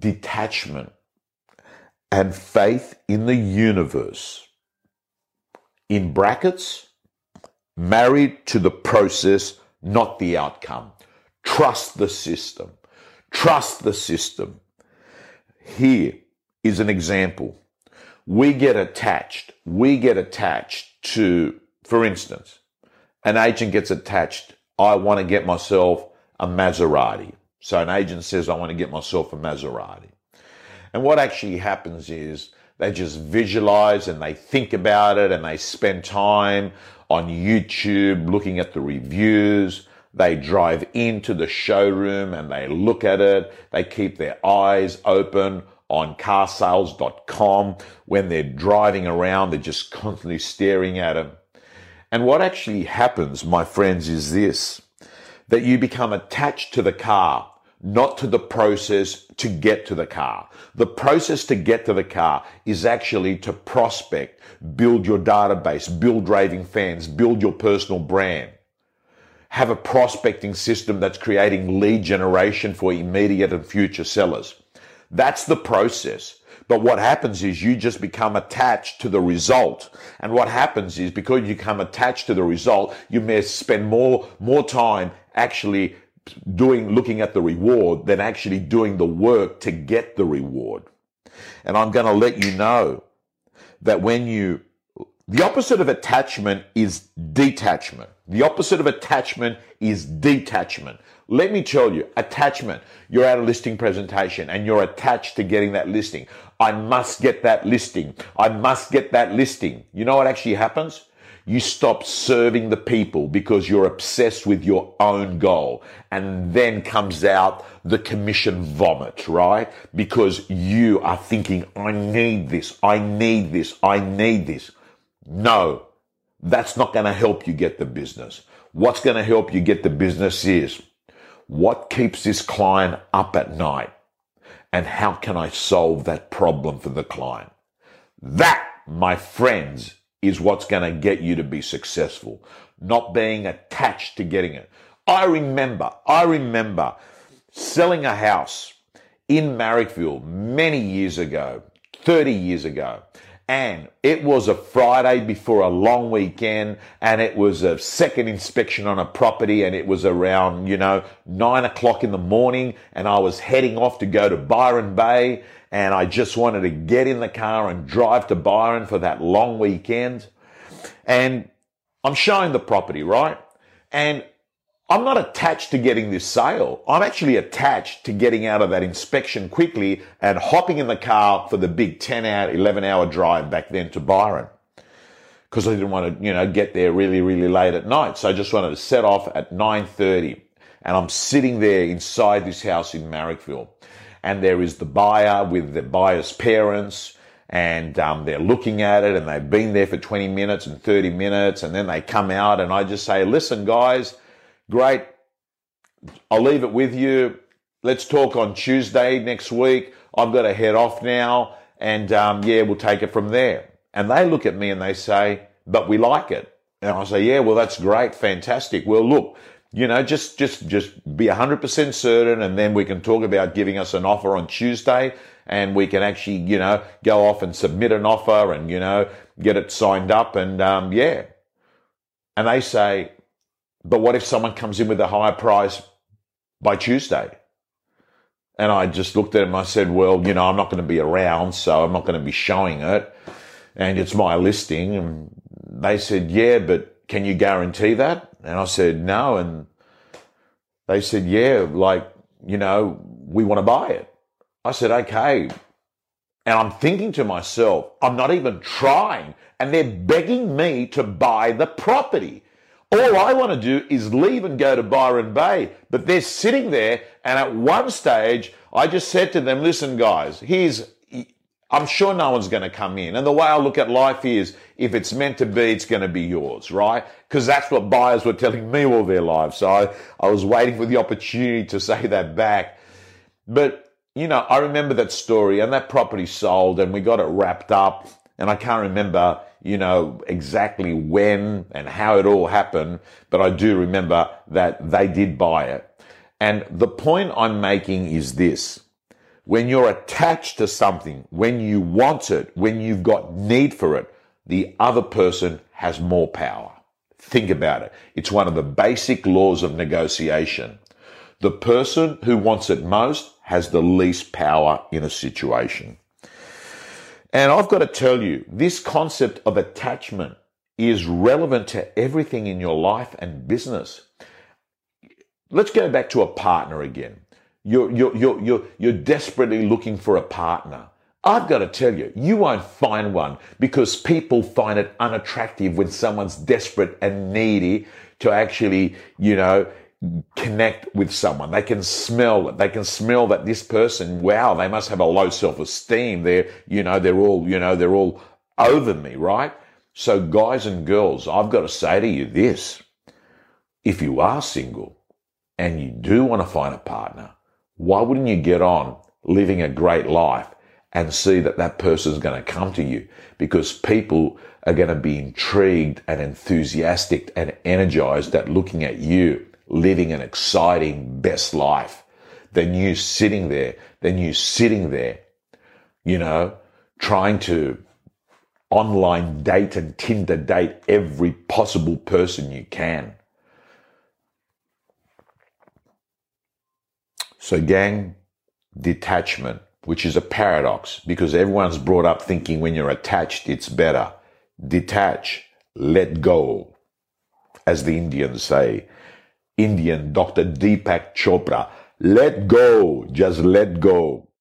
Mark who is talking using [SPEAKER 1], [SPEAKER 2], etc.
[SPEAKER 1] detachment and faith in the universe. In brackets, married to the process, not the outcome. Trust the system. Trust the system. Here is an example. We get attached. We get attached to, for instance, an agent gets attached. I want to get myself a Maserati. So an agent says, I want to get myself a Maserati. And what actually happens is they just visualize and they think about it and they spend time on YouTube looking at the reviews. They drive into the showroom and they look at it. They keep their eyes open on carsales.com. When they're driving around, they're just constantly staring at them. And what actually happens, my friends, is this, that you become attached to the car, not to the process to get to the car. The process to get to the car is actually to prospect, build your database, build raving fans, build your personal brand. Have a prospecting system that's creating lead generation for immediate and future sellers. That's the process. But what happens is you just become attached to the result. And what happens is because you become attached to the result, you may spend more, more time actually doing, looking at the reward than actually doing the work to get the reward. And I'm going to let you know that when you, the opposite of attachment is detachment. The opposite of attachment is detachment. Let me tell you, attachment. You're at a listing presentation and you're attached to getting that listing. I must get that listing. I must get that listing. You know what actually happens? You stop serving the people because you're obsessed with your own goal. And then comes out the commission vomit, right? Because you are thinking, I need this. I need this. I need this. No, that's not going to help you get the business. What's going to help you get the business is what keeps this client up at night? And how can I solve that problem for the client? That, my friends, is what's going to get you to be successful, not being attached to getting it. I remember, I remember selling a house in Marrickville many years ago, 30 years ago. And it was a Friday before a long weekend and it was a second inspection on a property and it was around, you know, nine o'clock in the morning and I was heading off to go to Byron Bay and I just wanted to get in the car and drive to Byron for that long weekend. And I'm showing the property, right? And I'm not attached to getting this sale. I'm actually attached to getting out of that inspection quickly and hopping in the car for the big 10 hour, 11 hour drive back then to Byron. Cause I didn't want to, you know, get there really, really late at night. So I just wanted to set off at 9.30 and I'm sitting there inside this house in Marrickville and there is the buyer with the buyer's parents and um, they're looking at it and they've been there for 20 minutes and 30 minutes and then they come out and I just say, listen guys, Great. I'll leave it with you. Let's talk on Tuesday next week. I've got to head off now. And um, yeah, we'll take it from there. And they look at me and they say, but we like it. And I say, yeah, well, that's great. Fantastic. Well, look, you know, just, just, just be 100% certain. And then we can talk about giving us an offer on Tuesday and we can actually, you know, go off and submit an offer and, you know, get it signed up. And, um, yeah. And they say, but what if someone comes in with a higher price by Tuesday? And I just looked at him. I said, well, you know, I'm not going to be around, so I'm not going to be showing it. And it's my listing. And they said, yeah, but can you guarantee that? And I said, no. And they said, yeah, like, you know, we want to buy it. I said, okay. And I'm thinking to myself, I'm not even trying. And they're begging me to buy the property. All I want to do is leave and go to Byron Bay. But they're sitting there. And at one stage, I just said to them, listen, guys, here's, I'm sure no one's going to come in. And the way I look at life is if it's meant to be, it's going to be yours, right? Because that's what buyers were telling me all their lives. So I, I was waiting for the opportunity to say that back. But, you know, I remember that story and that property sold and we got it wrapped up. And I can't remember you know, exactly when and how it all happened, but I do remember that they did buy it. And the point I'm making is this. When you're attached to something, when you want it, when you've got need for it, the other person has more power. Think about it. It's one of the basic laws of negotiation. The person who wants it most has the least power in a situation. And I've got to tell you, this concept of attachment is relevant to everything in your life and business. Let's go back to a partner again. You're, you're, you're, you're, you're desperately looking for a partner. I've got to tell you, you won't find one because people find it unattractive when someone's desperate and needy to actually, you know, connect with someone. They can smell it. They can smell that this person, wow, they must have a low self-esteem. They're, you know, they're all, you know, they're all over me, right? So guys and girls, I've got to say to you this. If you are single and you do want to find a partner, why wouldn't you get on living a great life and see that that person's going to come to you? Because people are going to be intrigued and enthusiastic and energized at looking at you living an exciting best life than you sitting there, than you sitting there, you know, trying to online date and Tinder date every possible person you can. So, gang, detachment, which is a paradox because everyone's brought up thinking when you're attached, it's better. Detach, let go, as the Indians say. Indian Dr. Deepak Chopra, let go, just let go.